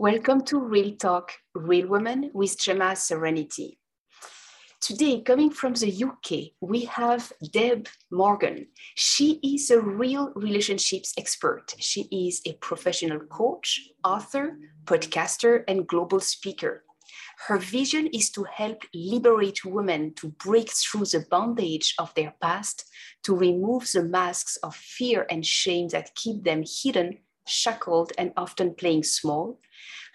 Welcome to Real Talk, Real Women with Gemma Serenity. Today, coming from the UK, we have Deb Morgan. She is a real relationships expert. She is a professional coach, author, podcaster, and global speaker. Her vision is to help liberate women to break through the bondage of their past, to remove the masks of fear and shame that keep them hidden, shackled, and often playing small.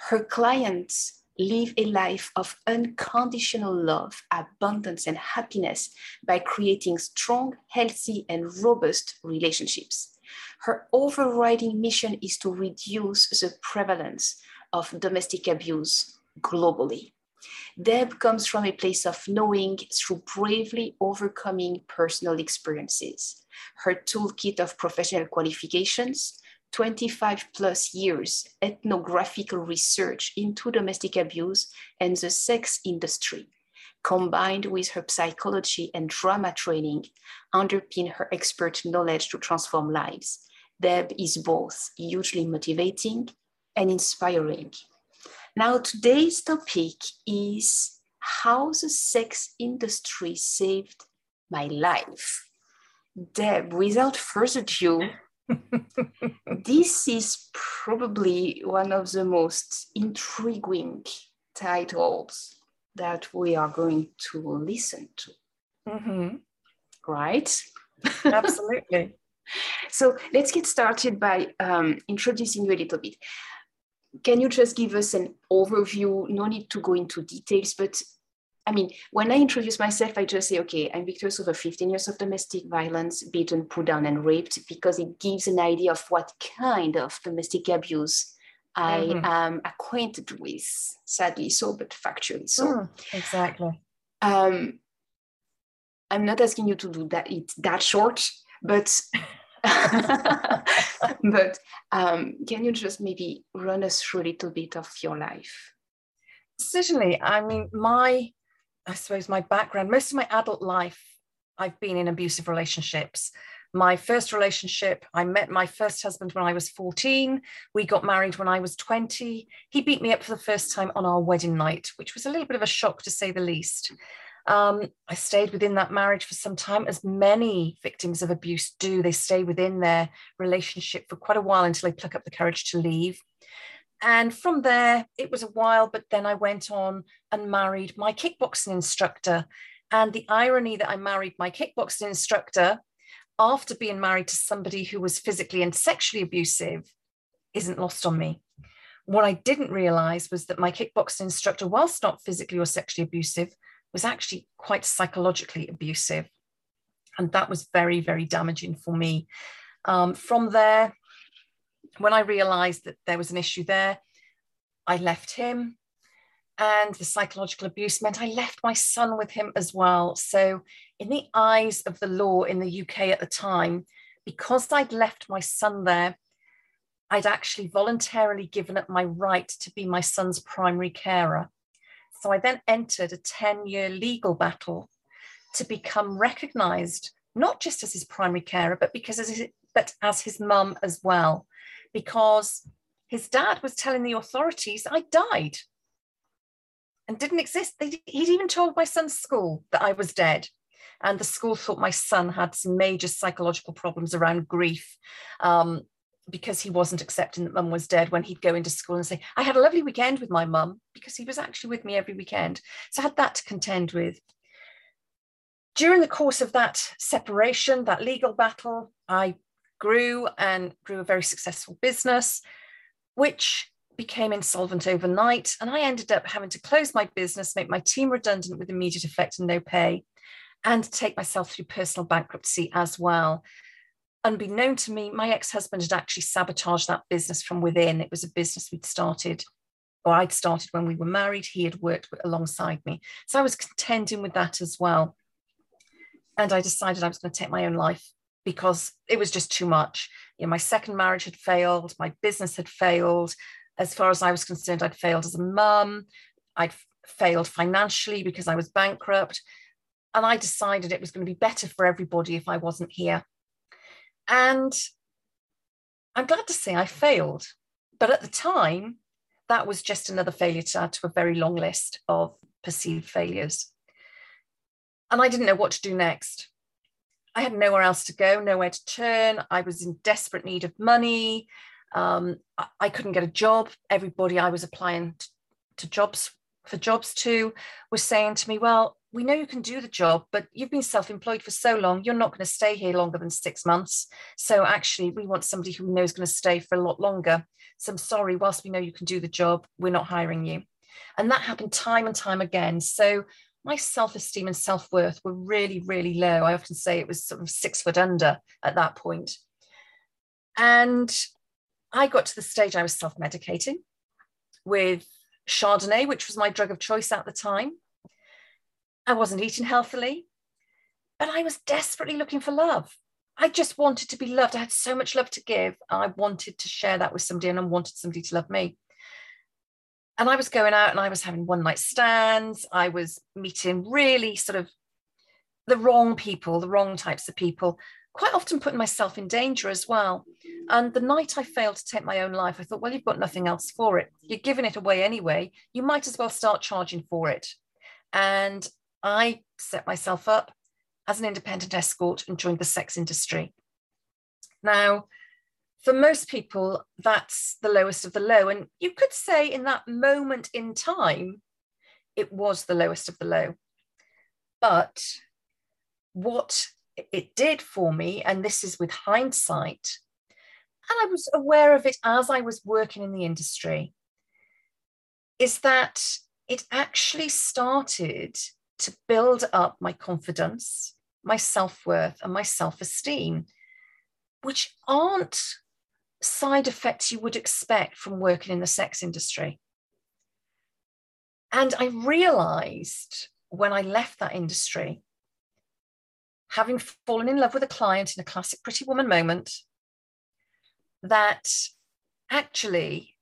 Her clients live a life of unconditional love, abundance, and happiness by creating strong, healthy, and robust relationships. Her overriding mission is to reduce the prevalence of domestic abuse globally. Deb comes from a place of knowing through bravely overcoming personal experiences. Her toolkit of professional qualifications, 25 plus years ethnographical research into domestic abuse and the sex industry, combined with her psychology and drama training, underpin her expert knowledge to transform lives. Deb is both hugely motivating and inspiring. Now, today's topic is how the sex industry saved my life. Deb, without further ado, this is probably one of the most intriguing titles that we are going to listen to. Mm-hmm. Right? Absolutely. so let's get started by um, introducing you a little bit. Can you just give us an overview? No need to go into details, but I mean, when I introduce myself, I just say, okay, I'm victorious over 15 years of domestic violence, beaten, put down, and raped, because it gives an idea of what kind of domestic abuse I mm-hmm. am acquainted with, sadly so, but factually so. Mm, exactly. Um, I'm not asking you to do that, it's that short, but but um, can you just maybe run us through a little bit of your life? Certainly. I mean, my I suppose my background, most of my adult life, I've been in abusive relationships. My first relationship, I met my first husband when I was 14. We got married when I was 20. He beat me up for the first time on our wedding night, which was a little bit of a shock to say the least. Um, I stayed within that marriage for some time, as many victims of abuse do. They stay within their relationship for quite a while until they pluck up the courage to leave. And from there, it was a while, but then I went on and married my kickboxing instructor. And the irony that I married my kickboxing instructor after being married to somebody who was physically and sexually abusive isn't lost on me. What I didn't realize was that my kickboxing instructor, whilst not physically or sexually abusive, was actually quite psychologically abusive. And that was very, very damaging for me. Um, from there, when I realized that there was an issue there, I left him. And the psychological abuse meant I left my son with him as well. So, in the eyes of the law in the UK at the time, because I'd left my son there, I'd actually voluntarily given up my right to be my son's primary carer. So I then entered a 10 year legal battle to become recognized, not just as his primary carer, but because as his, but as his mum as well because his dad was telling the authorities I died and didn't exist. He'd even told my son's school that I was dead. And the school thought my son had some major psychological problems around grief um, because he wasn't accepting that mum was dead when he'd go into school and say, I had a lovely weekend with my mum because he was actually with me every weekend. So I had that to contend with. During the course of that separation, that legal battle, I grew and grew a very successful business, which became insolvent overnight. And I ended up having to close my business, make my team redundant with immediate effect and no pay, and take myself through personal bankruptcy as well. Unbeknown to me, my ex husband had actually sabotaged that business from within. It was a business we'd started, or I'd started when we were married. He had worked alongside me. So I was contending with that as well. And I decided I was going to take my own life because it was just too much. You know, my second marriage had failed, my business had failed. As far as I was concerned, I'd failed as a mum, I'd failed financially because I was bankrupt. And I decided it was going to be better for everybody if I wasn't here. And I'm glad to say I failed. But at the time, that was just another failure to add to a very long list of perceived failures. And I didn't know what to do next. I had nowhere else to go, nowhere to turn. I was in desperate need of money. Um, I, I, couldn't get a job. Everybody I was applying to, to jobs for jobs to was saying to me, "Well, we know you can do the job, but you've been self-employed for so long. You're not going to stay here longer than six months. So actually, we want somebody who we know is going to stay for a lot longer. So I'm sorry. Whilst we know you can do the job, we're not hiring you." And that happened time and time again. So my self-esteem and self-worth were really, really low. I often say it was sort of six foot under at that point. And I got to the stage I was self-medicating with Chardonnay, which was my drug of choice at the time. I wasn't eating healthily, but I was desperately looking for love. I just wanted to be loved. I had so much love to give. I wanted to share that with somebody and I wanted somebody to love me and I was going out and I was having one night stands. I was meeting really sort of the wrong people, the wrong types of people, quite often putting myself in danger as well. And the night I failed to take my own life, I thought, well, you've got nothing else for it. You're giving it away anyway. You might as well start charging for it. And I set myself up as an independent escort and joined the sex industry. Now, for most people, that's the lowest of the low. And you could say in that moment in time, it was the lowest of the low. But what it did for me, and this is with hindsight, and I was aware of it as I was working in the industry, is that it actually started to build up my confidence, my self worth, and my self esteem, which aren't side effects you would expect from working in the sex industry. And I realized when I left that industry, having fallen in love with a client in a classic pretty woman moment, that actually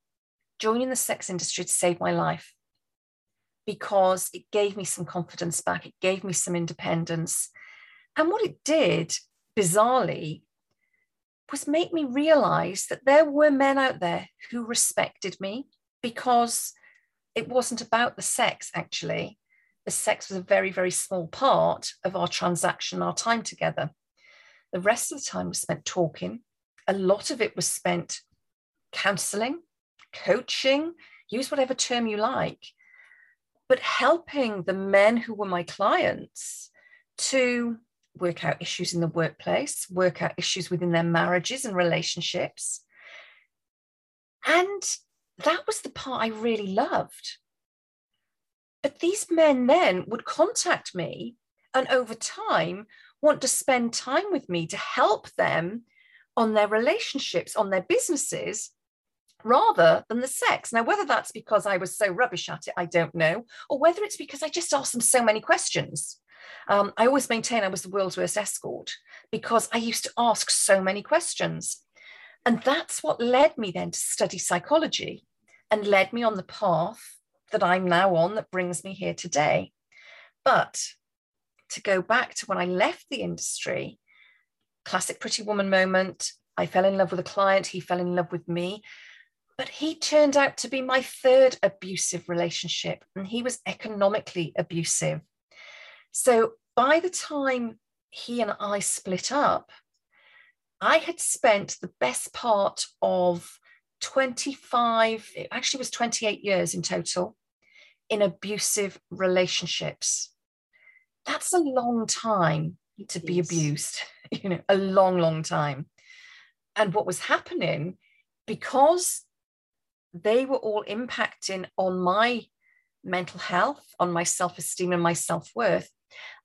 joining the sex industry saved my life because it gave me some confidence back, it gave me some independence. And what it did, bizarrely, was make me realize that there were men out there who respected me because it wasn't about the sex, actually. The sex was a very, very small part of our transaction, our time together. The rest of the time was spent talking. A lot of it was spent counseling, coaching, use whatever term you like, but helping the men who were my clients to work out issues in the workplace, work out issues within their marriages and relationships. And that was the part I really loved. But these men then would contact me and over time want to spend time with me to help them on their relationships, on their businesses, rather than the sex. Now, whether that's because I was so rubbish at it, I don't know, or whether it's because I just asked them so many questions. Um, I always maintain I was the world's worst escort because I used to ask so many questions. And that's what led me then to study psychology and led me on the path that I'm now on that brings me here today. But to go back to when I left the industry, classic pretty woman moment, I fell in love with a client, he fell in love with me. But he turned out to be my third abusive relationship, and he was economically abusive. So by the time he and I split up, I had spent the best part of 25, it actually was 28 years in total, in abusive relationships. That's a long time to be abused, you know, a long, long time. And what was happening, because they were all impacting on my mental health, on my self esteem, and my self worth,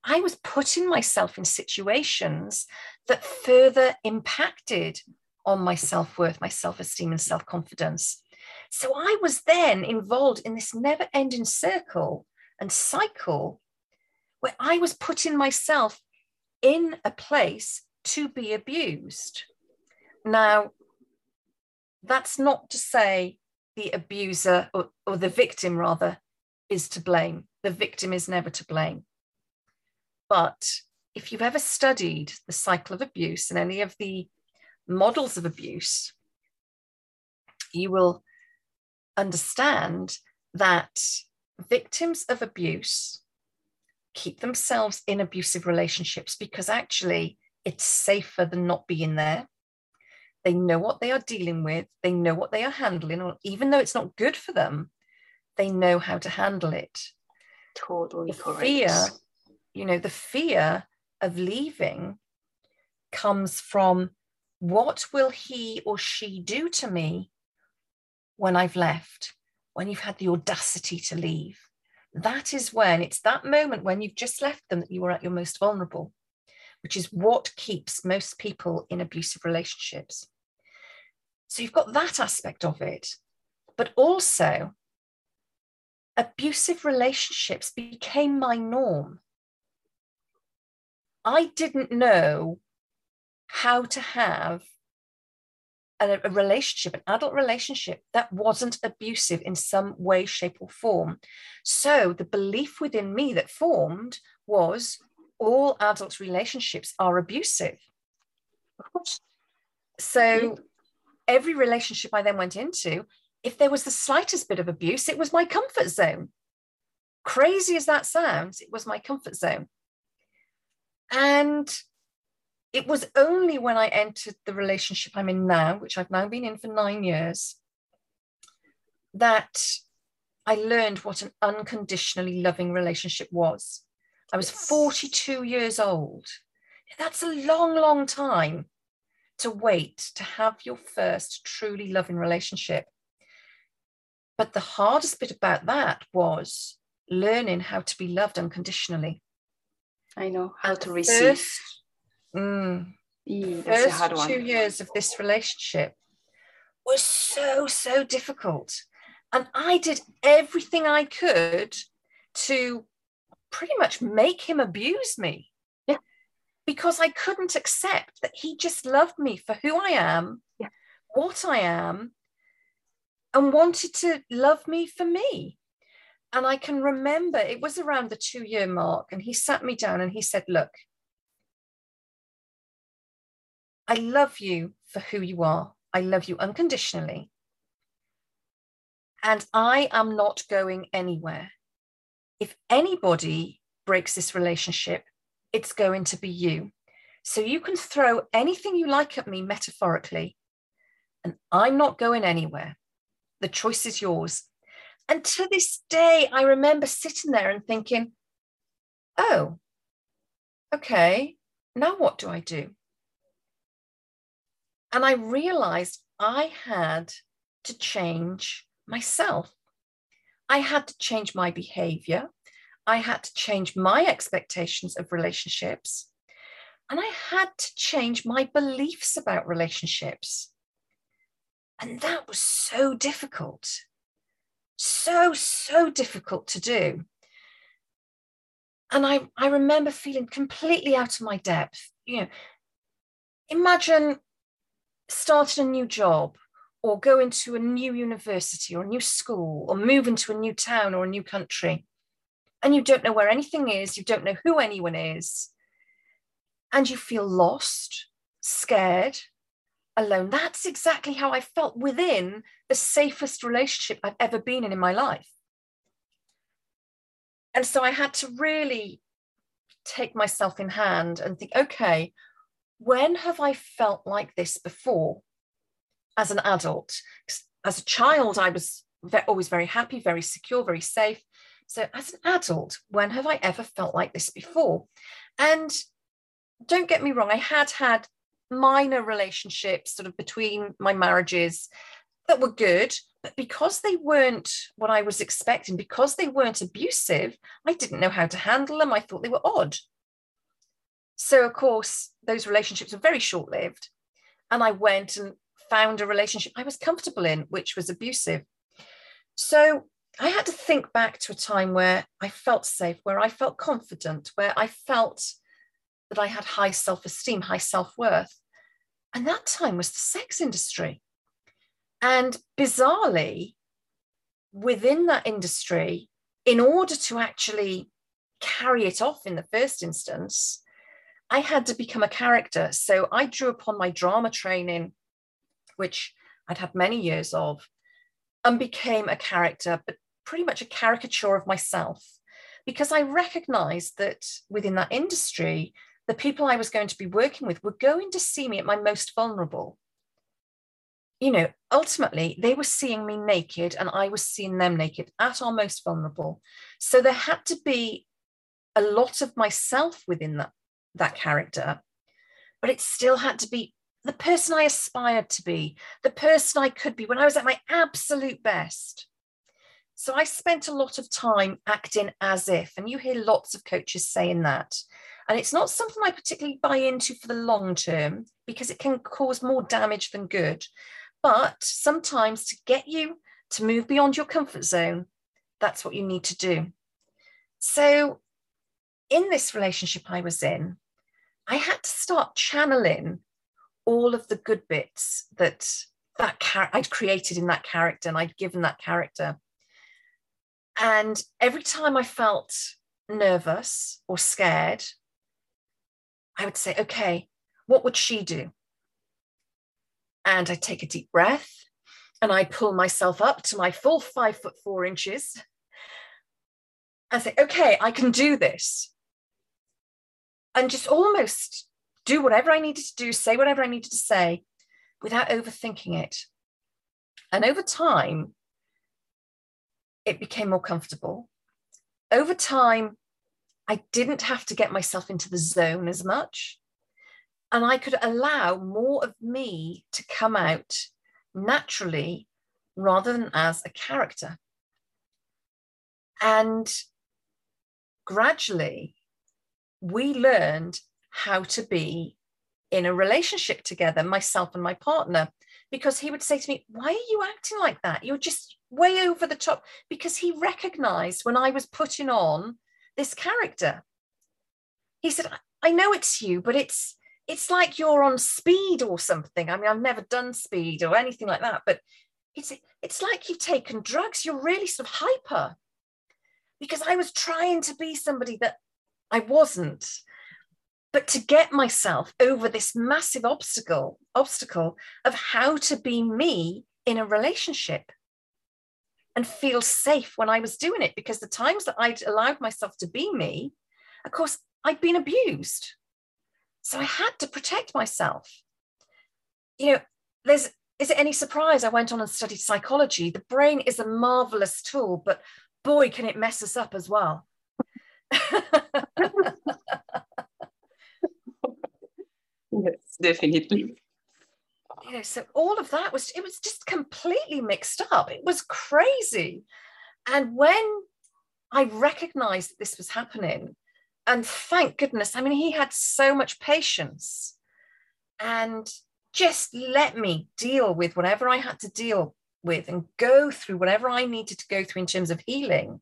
I was putting myself in situations that further impacted on my self worth, my self esteem, and self confidence. So I was then involved in this never ending circle and cycle where I was putting myself in a place to be abused. Now, that's not to say the abuser or, or the victim, rather, is to blame. The victim is never to blame. But if you've ever studied the cycle of abuse and any of the models of abuse, you will understand that victims of abuse keep themselves in abusive relationships because actually it's safer than not being there. They know what they are dealing with, they know what they are handling, or even though it's not good for them, they know how to handle it. Totally the correct. Fear, you know, the fear of leaving comes from what will he or she do to me when I've left, when you've had the audacity to leave? That is when it's that moment when you've just left them that you are at your most vulnerable, which is what keeps most people in abusive relationships. So you've got that aspect of it, but also abusive relationships became my norm. I didn't know how to have a, a, relationship, an adult relationship that wasn't abusive in some way, shape, or form. So the belief within me that formed was all adult relationships are abusive. Of course. So every relationship I then went into, if there was the slightest bit of abuse, it was my comfort zone. Crazy as that sounds, it was my comfort zone. And it was only when I entered the relationship I'm in now, which I've now been in for nine years, that I learned what an unconditionally loving relationship was. I was 42 years old. That's a long, long time to wait to have your first truly loving relationship. But the hardest bit about that was learning how to be loved unconditionally. I know how to receive. First, Mm. Mm, First hard one. two years of this relationship was so, so difficult. And I did everything I could to pretty much make him abuse me. Yeah. Because I couldn't accept that he just loved me for who I am, yeah. what I am, and wanted to love me for me. And I can remember it was around the two year mark, and he sat me down and he said, Look, I love you for who you are. I love you unconditionally. And I am not going anywhere. If anybody breaks this relationship, it's going to be you. So you can throw anything you like at me metaphorically, and I'm not going anywhere. The choice is yours. And to this day, I remember sitting there and thinking, oh, okay, now what do I do? And I realized I had to change myself. I had to change my behavior. I had to change my expectations of relationships. And I had to change my beliefs about relationships. And that was so difficult. So, so difficult to do. And I, I remember feeling completely out of my depth. You know, imagine starting a new job or go into a new university or a new school or move into a new town or a new country and you don't know where anything is, you don't know who anyone is, and you feel lost, scared, alone. That's exactly how I felt within the safest relationship I've ever been in in my life. And so I had to really take myself in hand and think, okay, when have I felt like this before as an adult? As a child, I was always very happy, very secure, very safe. So, as an adult, when have I ever felt like this before? And don't get me wrong, I had had minor relationships sort of between my marriages that were good, but because they weren't what I was expecting, because they weren't abusive, I didn't know how to handle them. I thought they were odd. So, of course, those relationships were very short lived. And I went and found a relationship I was comfortable in, which was abusive. So, I had to think back to a time where I felt safe, where I felt confident, where I felt that I had high self esteem, high self worth. And that time was the sex industry. And bizarrely, within that industry, in order to actually carry it off in the first instance, I had to become a character. So I drew upon my drama training, which I'd had many years of. and became a character, but pretty much a caricature of myself because I recognized that within that industry, the people I was going to be working with were going to see me at my most vulnerable. You know, ultimately, they were seeing me naked and I was seeing them naked at our most vulnerable. So there had to be a lot of myself within that, that character, but it still had to be the person I aspired to be, the person I could be when I was at my absolute best. So I spent a lot of time acting as if, and you hear lots of coaches saying that. And it's not something I particularly buy into for the long term because it can cause more damage than good. But sometimes to get you to move beyond your comfort zone, that's what you need to do. So, in this relationship I was in, I had to start channeling all of the good bits that that char- I'd created in that character and I'd given that character. And every time I felt nervous or scared, I would say, okay, what would she do? And I take a deep breath and I pull myself up to my full five foot four inches and say, okay, I can do this. And just almost do whatever I needed to do, say whatever I needed to say without overthinking it. And over time, it became more comfortable. Over time, I didn't have to get myself into the zone as much. And I could allow more of me to come out naturally rather than as a character. And gradually, we learned how to be in a relationship together, myself and my partner, because he would say to me, Why are you acting like that? You're just way over the top. Because he recognized when I was putting on this character. He said, I know it's you, but it's it's like you're on speed or something. I mean, I've never done speed or anything like that, but it's it's like you've taken drugs. You're really sort of hyper. Because I was trying to be somebody that I wasn't. But to get myself over this massive obstacle, obstacle of how to be me in a relationship and feel safe when I was doing it because the times that I'd allowed myself to be me, of course, I'd been abused. So I had to protect myself. You know, there's is it any surprise I went on and studied psychology? The brain is a marvelous tool, but boy, can it mess us up as well. yes, definitely you know so all of that was it was just completely mixed up. It was crazy. And when i recognized that this was happening and thank goodness i mean he had so much patience and just let me deal with whatever i had to deal with and go through whatever i needed to go through in terms of healing.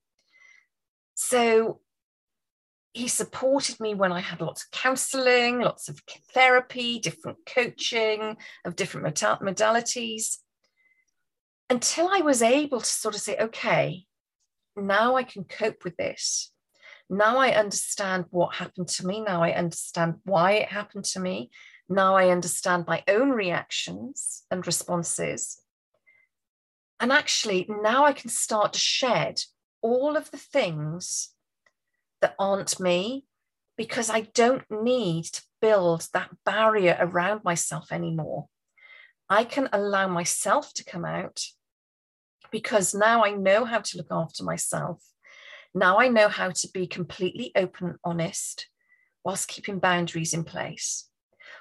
So he supported me when I had lots of counseling, lots of therapy, different coaching of different modalities, until I was able to sort of say, okay, now I can cope with this. Now I understand what happened to me. Now I understand why it happened to me. Now I understand my own reactions and responses. And actually, now I can start to shed all of the things that aren't me because I don't need to build that barrier around myself anymore. I can allow myself to come out because now I know how to look after myself. Now I know how to be completely open and honest whilst keeping boundaries in place,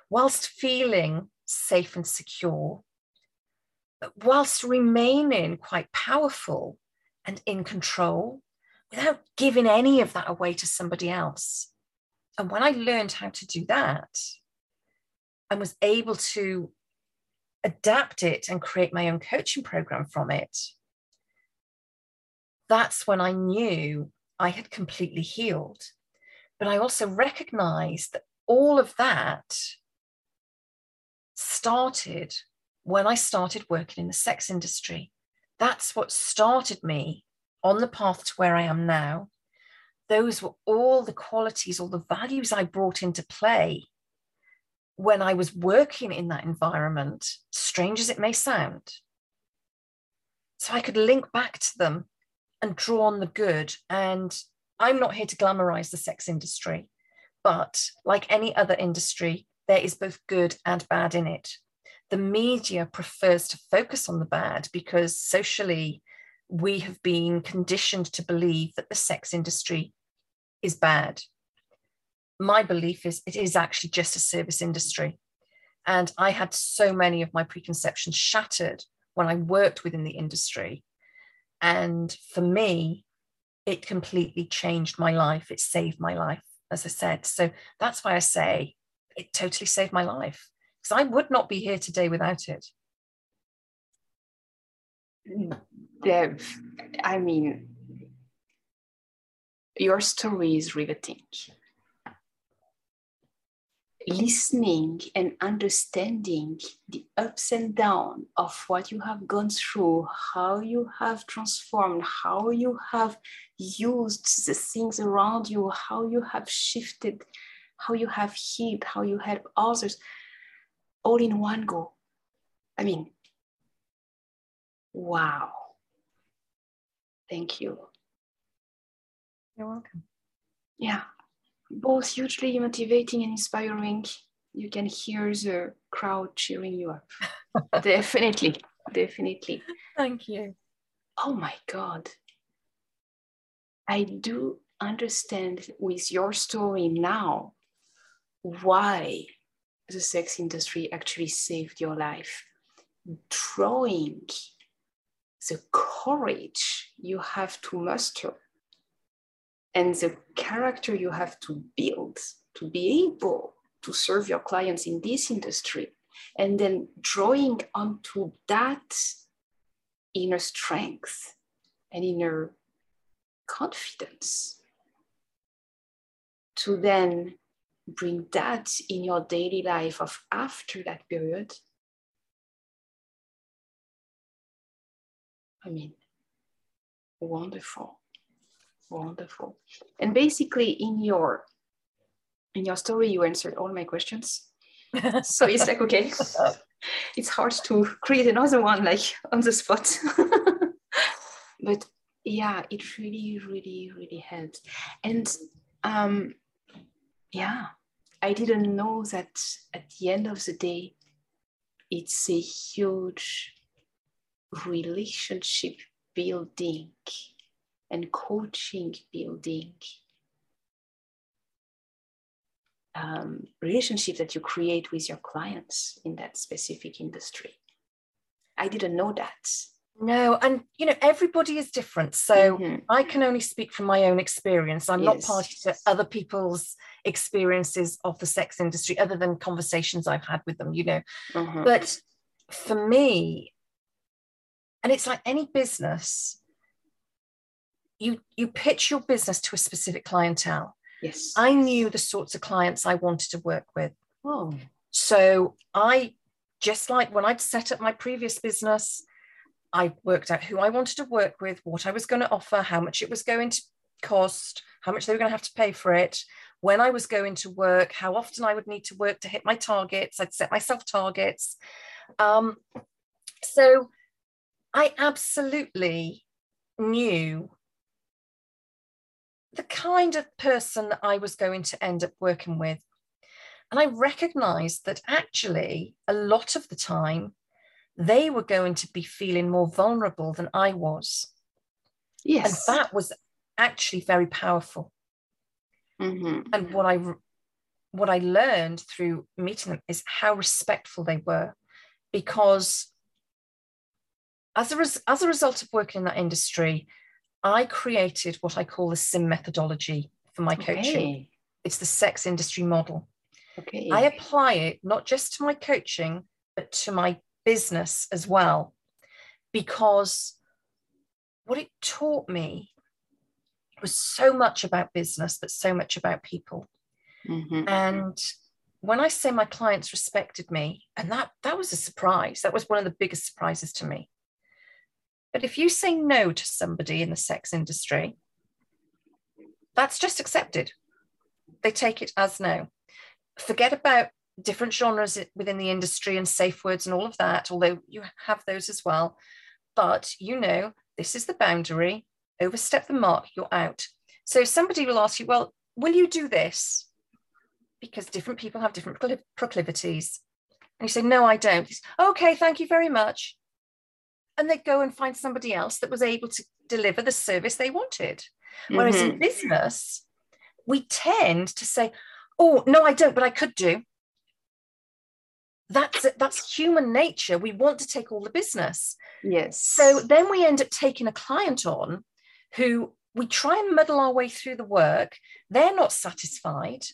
whilst feeling safe and secure, whilst remaining quite powerful and in control without giving any of that away to somebody else. And when I learned how to do that, and was able to adapt it and create my own coaching program from it, that's when I knew I had completely healed. But I also recognized that all of that started when I started working in the sex industry. That's what started me on the path to where I am now, those were all the qualities, all the values I brought into play when I was working in that environment, strange as it may sound. so I could link back to them and draw on the good. And I'm not here to glamorize the sex industry, but like any other industry, there is both good and bad in it. The media prefers to focus on the bad because socially we have been conditioned to believe that the sex industry is bad. My belief is it is actually just a service industry. And I had so many of my preconceptions shattered when I worked within the industry. And for me, it completely changed my life. It saved my life, as I said. So that's why I say it totally saved my life because I would not be here today without it. Mm. Deb, I mean, your story is riveting. Listening and understanding the ups and downs of what you have gone through, how you have transformed, how you have used the things around you, how you have shifted, how you have healed, how you help others, all in one go. I mean, wow. Thank you. You're welcome. Yeah, both hugely motivating and inspiring. You can hear the crowd cheering you up. definitely, definitely. Thank you. Oh my God. I do understand with your story now why the sex industry actually saved your life. Drawing the courage you have to muster and the character you have to build to be able to serve your clients in this industry and then drawing onto that inner strength and inner confidence to then bring that in your daily life of after that period I mean, wonderful, wonderful. And basically, in your in your story, you answered all my questions. so it's like okay, it's hard to create another one like on the spot. but yeah, it really, really, really helps. And um, yeah, I didn't know that at the end of the day, it's a huge relationship building and coaching building um, relationship that you create with your clients in that specific industry. I didn't know that. No, and you know, everybody is different. So mm-hmm. I can only speak from my own experience. I'm yes. not party to other people's experiences of the sex industry, other than conversations I've had with them, you know. Mm-hmm. But for me, and it's like any business you you pitch your business to a specific clientele. Yes. I knew the sorts of clients i wanted to work with. Oh. So i just like when i'd set up my previous business i worked out who i wanted to work with what i was going to offer how much it was going to cost how much they were going to have to pay for it when i was going to work how often i would need to work to hit my targets. I'd set myself targets. Um, so I absolutely knew the kind of person that I was going to end up working with. And I recognized that actually, a lot of the time, they were going to be feeling more vulnerable than I was. Yes. And that was actually very powerful. Mm-hmm. And what I what I learned through meeting them is how respectful they were, because as a, res- as a result of working in that industry, I created what I call the SIM methodology for my coaching. Okay. It's the sex industry model. Okay. I apply it not just to my coaching, but to my business as well, because what it taught me was so much about business, but so much about people. Mm-hmm. And when I say my clients respected me, and that that was a surprise. That was one of the biggest surprises to me. But if you say no to somebody in the sex industry, that's just accepted. They take it as no. Forget about different genres within the industry and safe words and all of that, although you have those as well. but you know, this is the boundary, overstep the mark, you're out. So somebody will ask you, well, will you do this? Because different people have different proclivities. And you say, no, I don't. okay, thank you very much. And they'd go and find somebody else that was able to deliver the service they wanted. Mm-hmm. Whereas in mm-hmm. business, we tend to say, oh, no, I don't, but I could do. That's that's human nature. We want to take all the business. Yes. So then we end up taking a client on who we try and muddle our way through the work. They're not satisfied.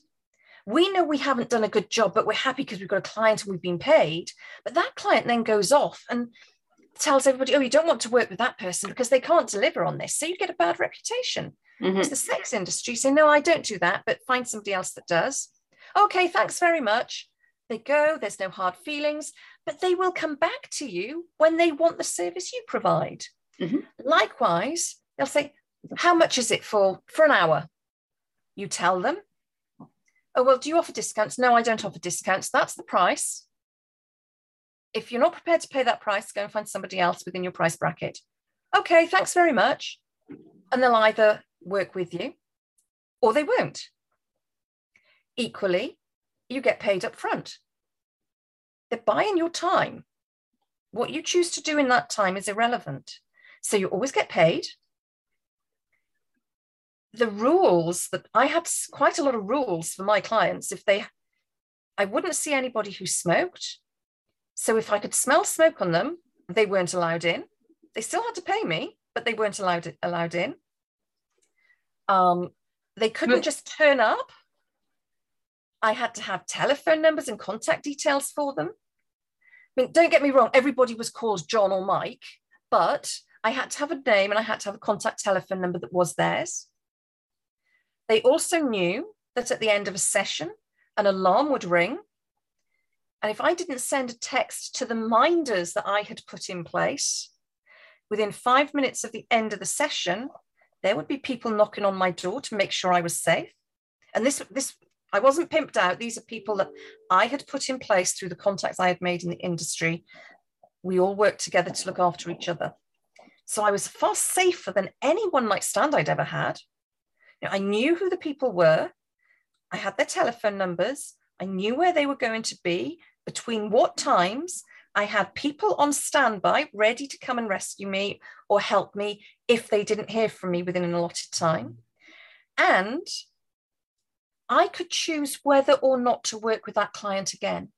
We know we haven't done a good job, but we're happy because we've got a client and we've been paid. But that client then goes off and tells everybody, oh, you don't want to work with that person because they can't deliver on this. So you get a bad reputation. Mm-hmm. It's the sex industry. Say, no, I don't do that, but find somebody else that does. Okay, thanks very much. They go, there's no hard feelings, but they will come back to you when they want the service you provide. Mm-hmm. Likewise, they'll say, How much is it for for an hour? You tell them. Oh, well, do you offer discounts? No, I don't offer discounts. That's the price. If you're not prepared to pay that price, go and find somebody else within your price bracket. Okay, thanks very much. And they'll either work with you or they won't. Equally, you get paid up front. They're buying your time. What you choose to do in that time is irrelevant. So you always get paid. The rules that I had quite a lot of rules for my clients. If they, I wouldn't see anybody who smoked. So if I could smell smoke on them, they weren't allowed in. They still had to pay me, but they weren't allowed allowed in. Um, they couldn't but, just turn up. I had to have telephone numbers and contact details for them. I mean, don't get me wrong, everybody was called John or Mike, but I had to have a name and I had to have a contact telephone number that was theirs. They also knew that at the end of a session, an alarm would ring and if I didn't send a text to the minders that I had put in place, within five minutes of the end of the session, there would be people knocking on my door to make sure I was safe. And this, this, I wasn't pimped out. These are people that I had put in place through the contacts I had made in the industry. We all worked together to look after each other. So I was far safer than any one night stand I'd ever had. You know, I knew who the people were. I had their telephone numbers. I knew where they were going to be between what times I had people on standby ready to come and rescue me or help me if they didn't hear from me within an allotted time. And I could choose whether or not to work with that client again.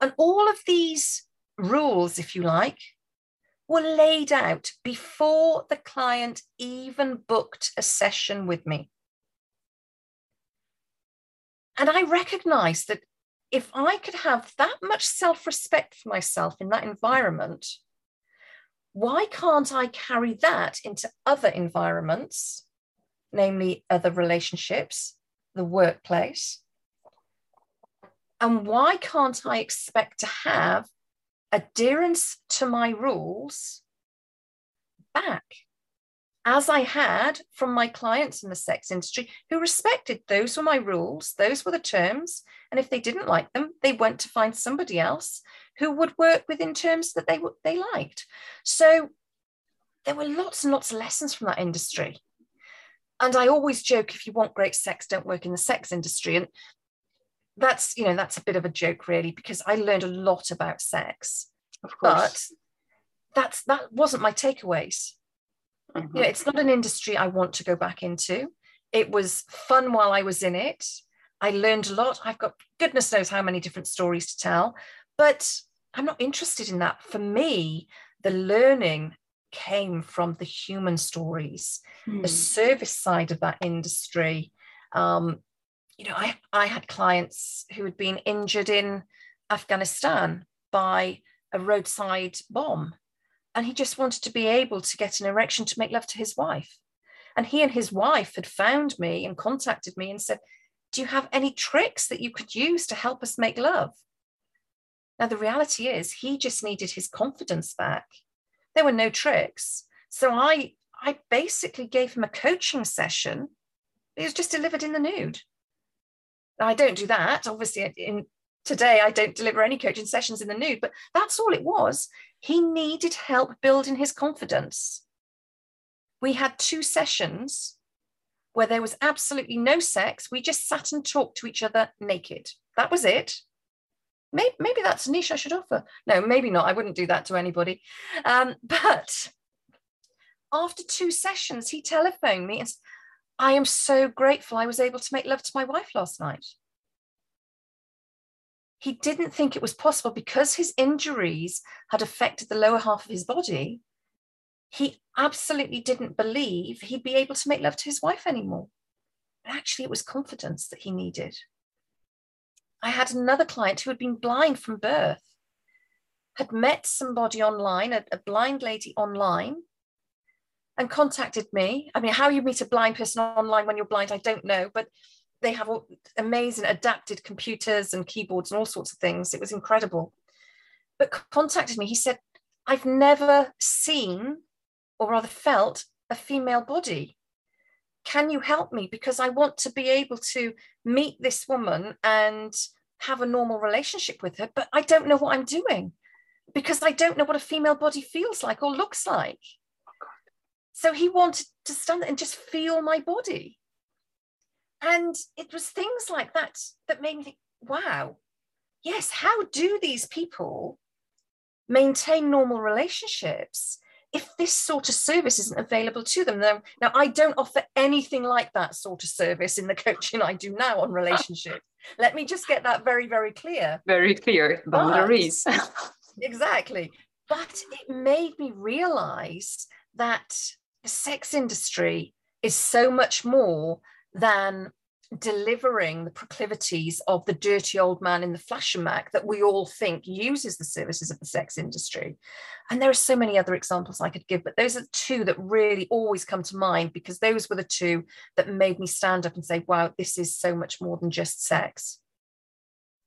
And all of these rules, if you like, were laid out before the client even booked a session with me. And I recognized that if I could have that much self respect for myself in that environment, why can't I carry that into other environments, namely other relationships, the workplace? And why can't I expect to have adherence to my rules back? As I had from my clients in the sex industry who respected those were my rules, those were the terms. And if they didn't like them, they went to find somebody else who would work within terms that they, they liked. So there were lots and lots of lessons from that industry. And I always joke if you want great sex, don't work in the sex industry. And that's, you know, that's a bit of a joke, really, because I learned a lot about sex. Of course. But that's that wasn't my takeaways Mm-hmm. Yeah, it's not an industry I want to go back into. It was fun while I was in it. I learned a lot. I've got goodness knows how many different stories to tell, but I'm not interested in that. For me, the learning came from the human stories, mm. the service side of that industry. Um, you know, I, I had clients who had been injured in Afghanistan by a roadside bomb and he just wanted to be able to get an erection to make love to his wife. And he and his wife had found me and contacted me and said, Do you have any tricks that you could use to help us make love? Now, the reality is, he just needed his confidence back. There were no tricks. So I, I basically gave him a coaching session. It was just delivered in the nude. I don't do that. Obviously, in today I don't deliver any coaching sessions in the nude, but that's all it was. He needed help building his confidence. We had two sessions where there was absolutely no sex. We just sat and talked to each other naked. That was it. Maybe, maybe that's a niche I should offer. No, maybe not. I wouldn't do that to anybody. Um, but after two sessions, he telephoned me and said, I am so grateful I was able to make love to my wife last night. He didn't think it was possible because his injuries had affected the lower half of his body. He absolutely didn't believe he'd be able to make love to his wife anymore. But actually, it was confidence that he needed. I had another client who had been blind from birth, had met somebody online, a, a blind lady online, and contacted me. I mean, how you meet a blind person online when you're blind, I don't know, but they have amazing adapted computers and keyboards and all sorts of things. It was incredible. But contacted me. He said, I've never seen or rather felt a female body. Can you help me? Because I want to be able to meet this woman and have a normal relationship with her, but I don't know what I'm doing because I don't know what a female body feels like or looks like. Oh, so he wanted to stand there and just feel my body. And it was things like that that made me think, wow, yes, how do these people maintain normal relationships if this sort of service isn't available to them? Now, now I don't offer anything like that sort of service in the coaching I do now on relationships. Let me just get that very, very clear. Very clear boundaries. But, exactly. But it made me realize that the sex industry is so much more than delivering the proclivities of the dirty old man in the flasher mac that we all think uses the services of the sex industry. And there are so many other examples I could give, but those are two that really always come to mind because those were the two that made me stand up and say, wow, this is so much more than just sex.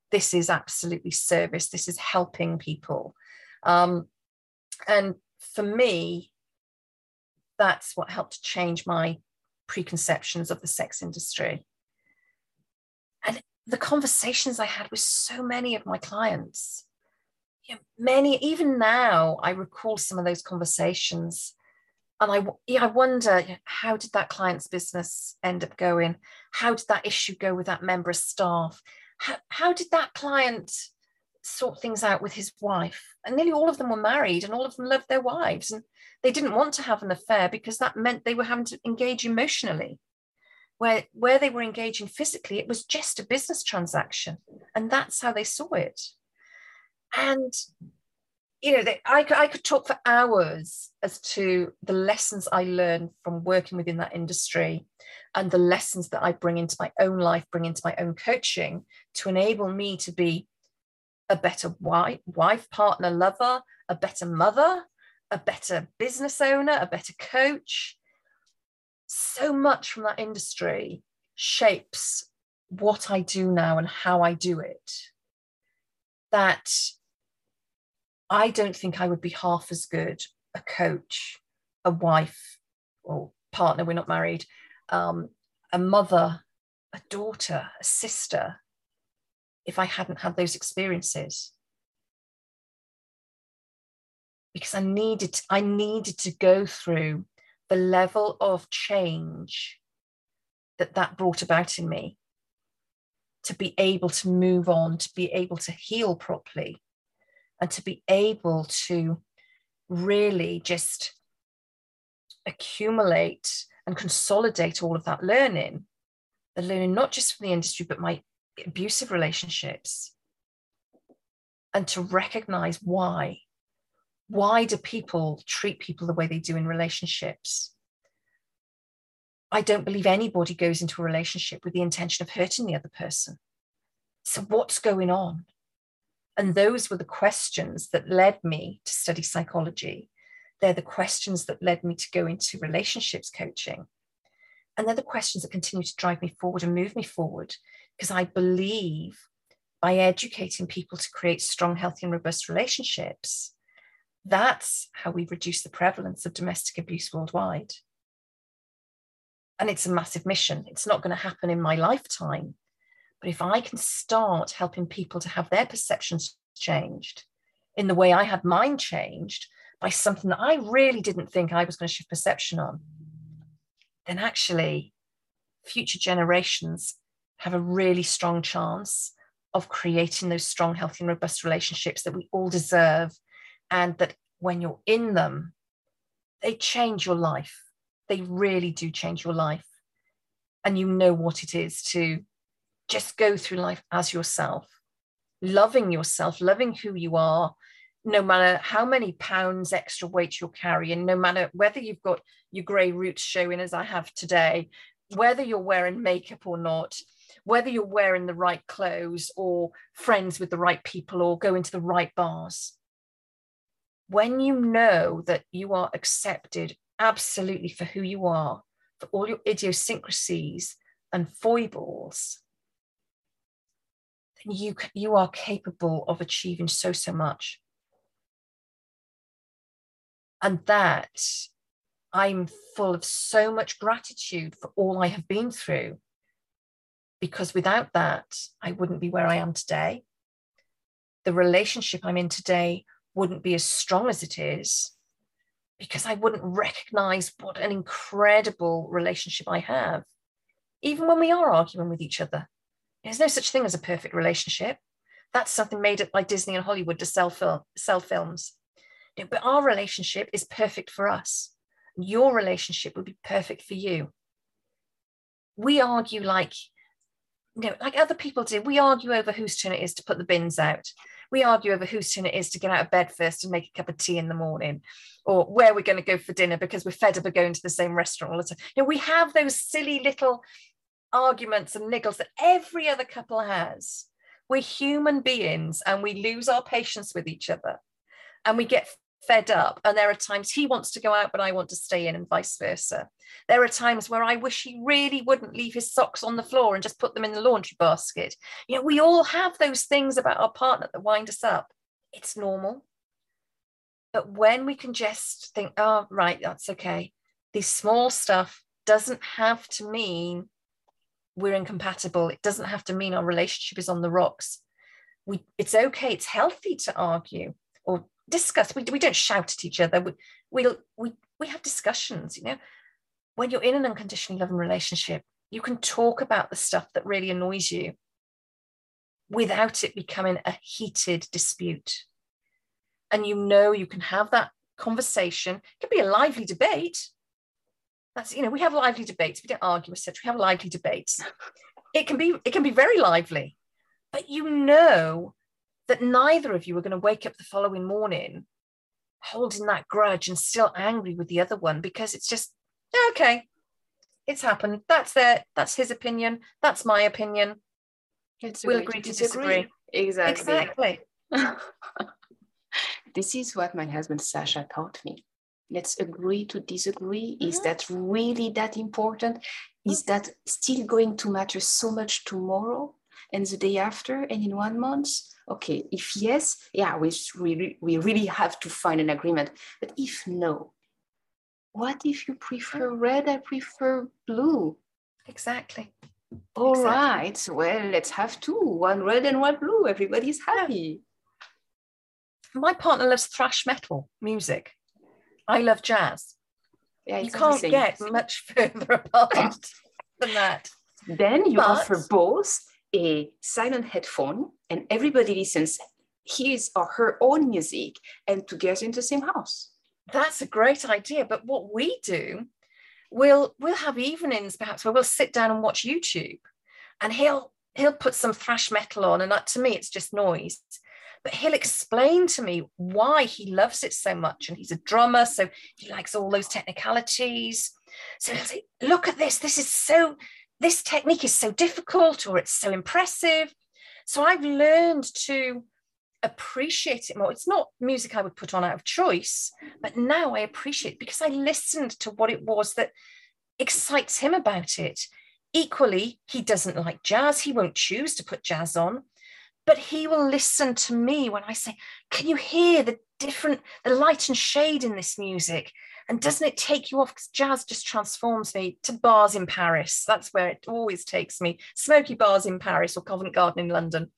This is absolutely service. This is helping people. Um, and for me, that's what helped change my preconceptions of the sex industry. And the conversations I had with so many of my clients, you know, many, even now, I recall some of those conversations. And I, yeah, I wonder how did that client's business end up going? How did that issue go with that member of staff? How, how did that client sort things out with his wife? And nearly all of them were married and all of them loved their wives. And they didn't want to have an affair because that meant they were having to engage emotionally. Where, where they were engaging physically, it was just a business transaction. And that's how they saw it. And, you know, they, I, I could talk for hours as to the lessons I learned from working within that industry and the lessons that I bring into my own life, bring into my own coaching to enable me to be a better wife, wife, partner, lover, a better mother, a better business owner, a better coach. So much from that industry shapes what I do now and how I do it that I don't think I would be half as good a coach, a wife, or partner, we're not married, um, a mother, a daughter, a sister, if I hadn't had those experiences. Because I needed I needed to go through the level of change that that brought about in me to be able to move on to be able to heal properly and to be able to really just accumulate and consolidate all of that learning. The learning not just from the industry but my abusive relationships and to recognize why why do people treat people the way they do in relationships? I don't believe anybody goes into a relationship with the intention of hurting the other person. So, what's going on? And those were the questions that led me to study psychology. They're the questions that led me to go into relationships coaching. And they're the questions that continue to drive me forward and move me forward because I believe by educating people to create strong, healthy, and robust relationships, that's how we reduce the prevalence of domestic abuse worldwide. And it's a massive mission. It's not going to happen in my lifetime. But if I can start helping people to have their perceptions changed, in the way I had mine changed by something that I really didn't think I was going to shift perception on, then actually future generations have a really strong chance of creating those strong, healthy, and robust relationships that we all deserve. And that when you're in them, they change your life. They really do change your life. And you know what it is to just go through life as yourself, loving yourself, loving who you are, no matter how many pounds extra weight you're carrying, no matter whether you've got your grey roots showing as I have today, whether you're wearing makeup or not, whether you're wearing the right clothes or friends with the right people or going to the right bars. When you know that you are accepted absolutely for who you are, for all your idiosyncrasies and foibles, then you, you are capable of achieving so, so much. And that I'm full of so much gratitude for all I have been through. Because without that, I wouldn't be where I am today. The relationship I'm in today wouldn't be as strong as it is because I wouldn't recognize what an incredible relationship I have, even when we are arguing with each other. There's no such thing as a perfect relationship. That's something made up by Disney and Hollywood to sell, film, sell films. but our relationship is perfect for us your relationship would be perfect for you. We argue like, you know, like other people do. We argue over whose turn it is to put the bins out. We argue over whose turn it is to get out of bed first and make a cup of tea in the morning, or where we're going to go for dinner because we're fed up of going to the same restaurant all the time. You know, we have those silly little arguments and niggles that every other couple has. We're human beings and we lose our patience with each other and we get fed up. And there are times he wants to go out, but I want to stay in, and vice versa. There are times where I wish he really wouldn't leave his socks on the floor and just put them in the laundry basket. You know, we all have those things about our partner that wind us up. It's normal. But when we can just think, oh, right, that's okay. This small stuff doesn't have to mean we're incompatible. It doesn't have to mean our relationship is on the rocks. We, it's okay, it's healthy to argue or discuss. We, we don't shout at each other. We, we, we, we have discussions, you know. When you're in an unconditionally loving relationship, you can talk about the stuff that really annoys you without it becoming a heated dispute. And you know you can have that conversation. It can be a lively debate. That's, you know, we have lively debates. We don't argue, etc. We have lively debates. It can be, it can be very lively, but you know that neither of you are going to wake up the following morning holding that grudge and still angry with the other one because it's just okay it's happened. That's their that's his opinion. That's my opinion. It's we'll agree to disagree. disagree. Exactly. Exactly. This is what my husband sasha taught me. Let's agree to disagree. Mm-hmm. is that really that important? Is that still going to matter so much tomorrow and the day after and in one month okay if yes yeah we really we really have to find an agreement. But if no what if you prefer red i prefer blue? Exactly. All exactly. right. well let's have two one red and one blue everybody's happy. My partner loves thrash metal music. I love jazz. Yeah, you can't get much further apart than that. Then you but, offer both a silent headphone and everybody listens his or her own music and together in the same house. That's a great idea. But what we do, we'll we'll have evenings perhaps where we'll sit down and watch YouTube and he'll he'll put some thrash metal on and that, to me it's just noise but he'll explain to me why he loves it so much and he's a drummer so he likes all those technicalities so he'll say look at this this is so this technique is so difficult or it's so impressive. So I've learned to appreciate it more. It's not music I would put on out of choice, but now I appreciate it because I listened to what it was that excites him about it. Equally, he doesn't like jazz. He won't choose to put jazz on, but he will listen to me when I say, Can you hear the different, the light and shade in this music? And doesn't it take you off? Because jazz just transforms me to bars in Paris. That's where it always takes me. Smoky bars in Paris or Covent Garden in London.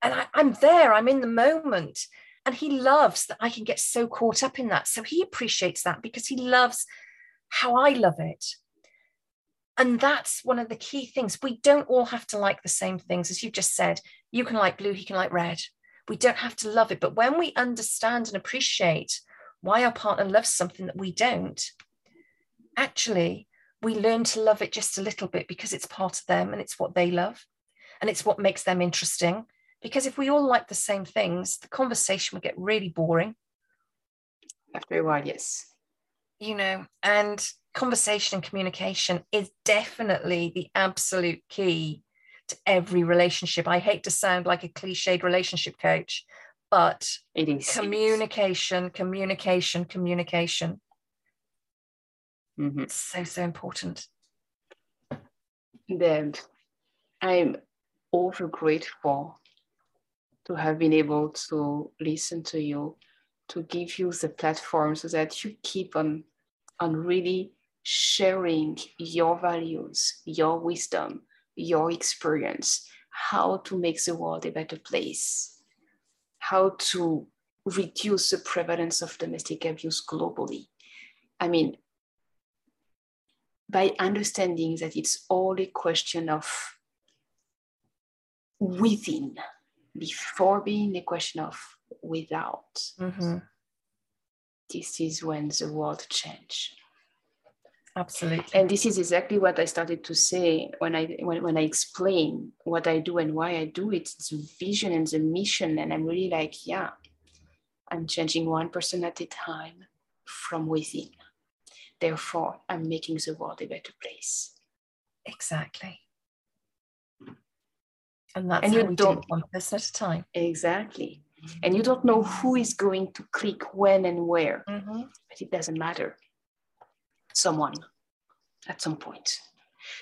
And I, I'm there, I'm in the moment. And he loves that I can get so caught up in that. So he appreciates that because he loves how I love it. And that's one of the key things. We don't all have to like the same things. As you've just said, you can like blue, he can like red. We don't have to love it. But when we understand and appreciate why our partner loves something that we don't, actually, we learn to love it just a little bit because it's part of them and it's what they love and it's what makes them interesting. Because if we all like the same things, the conversation would get really boring. After a while, yes. You know, and conversation and communication is definitely the absolute key to every relationship. I hate to sound like a cliched relationship coach, but it is communication, communication, communication. Mm-hmm. It's so, so important. Deb, I'm over grateful to have been able to listen to you, to give you the platform so that you keep on, on really sharing your values, your wisdom, your experience, how to make the world a better place, how to reduce the prevalence of domestic abuse globally. I mean, by understanding that it's all a question of within before being a question of without. Mm-hmm. This is when the world change. Absolutely. And this is exactly what I started to say when I when, when I explain what I do and why I do it. It's the vision and the mission. And I'm really like, yeah, I'm changing one person at a time from within. Therefore, I'm making the world a better place. Exactly. And that's and you don't do one person at a time. Exactly. And you don't know who is going to click when and where, mm-hmm. but it doesn't matter someone at some point.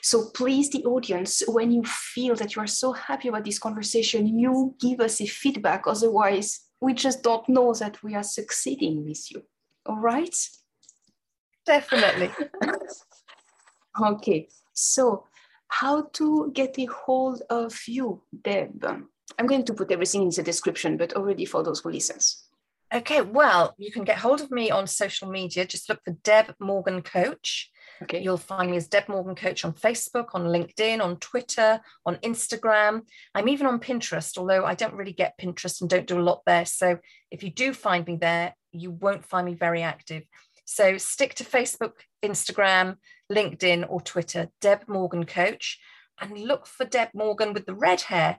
So please, the audience, when you feel that you are so happy about this conversation, you give us a feedback. Otherwise, we just don't know that we are succeeding with you. All right? Definitely. okay. So, how to get a hold of you, Deb? I'm going to put everything in the description, but already for those who listens. Okay, well, you can get hold of me on social media. Just look for Deb Morgan Coach. Okay. You'll find me as Deb Morgan Coach on Facebook, on LinkedIn, on Twitter, on Instagram. I'm even on Pinterest, although I don't really get Pinterest and don't do a lot there. So if you do find me there, you won't find me very active. So stick to Facebook, Instagram, LinkedIn, or Twitter, Deb Morgan Coach, and look for Deb Morgan with the red hair,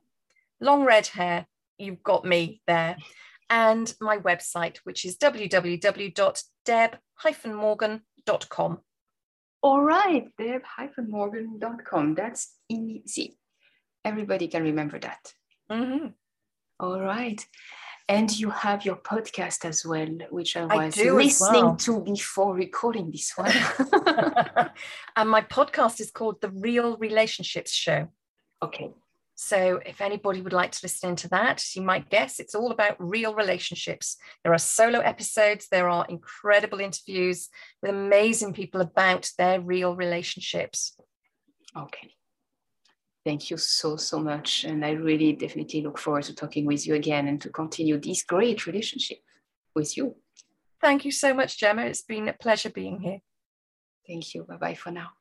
long red hair. You've got me there and my website, which is www.deb-morgan.com. All right, deb-morgan.com. That's easy. Everybody can remember that. Mm-hmm. All right. And you have your podcast as well, which I was I listening well. to before recording this one. and my podcast is called The Real Relationships Show. Okay. So, if anybody would like to listen into that, you might guess it's all about real relationships. There are solo episodes, there are incredible interviews with amazing people about their real relationships. Okay. Thank you so, so much. And I really definitely look forward to talking with you again and to continue this great relationship with you. Thank you so much, Gemma. It's been a pleasure being here. Thank you. Bye bye for now.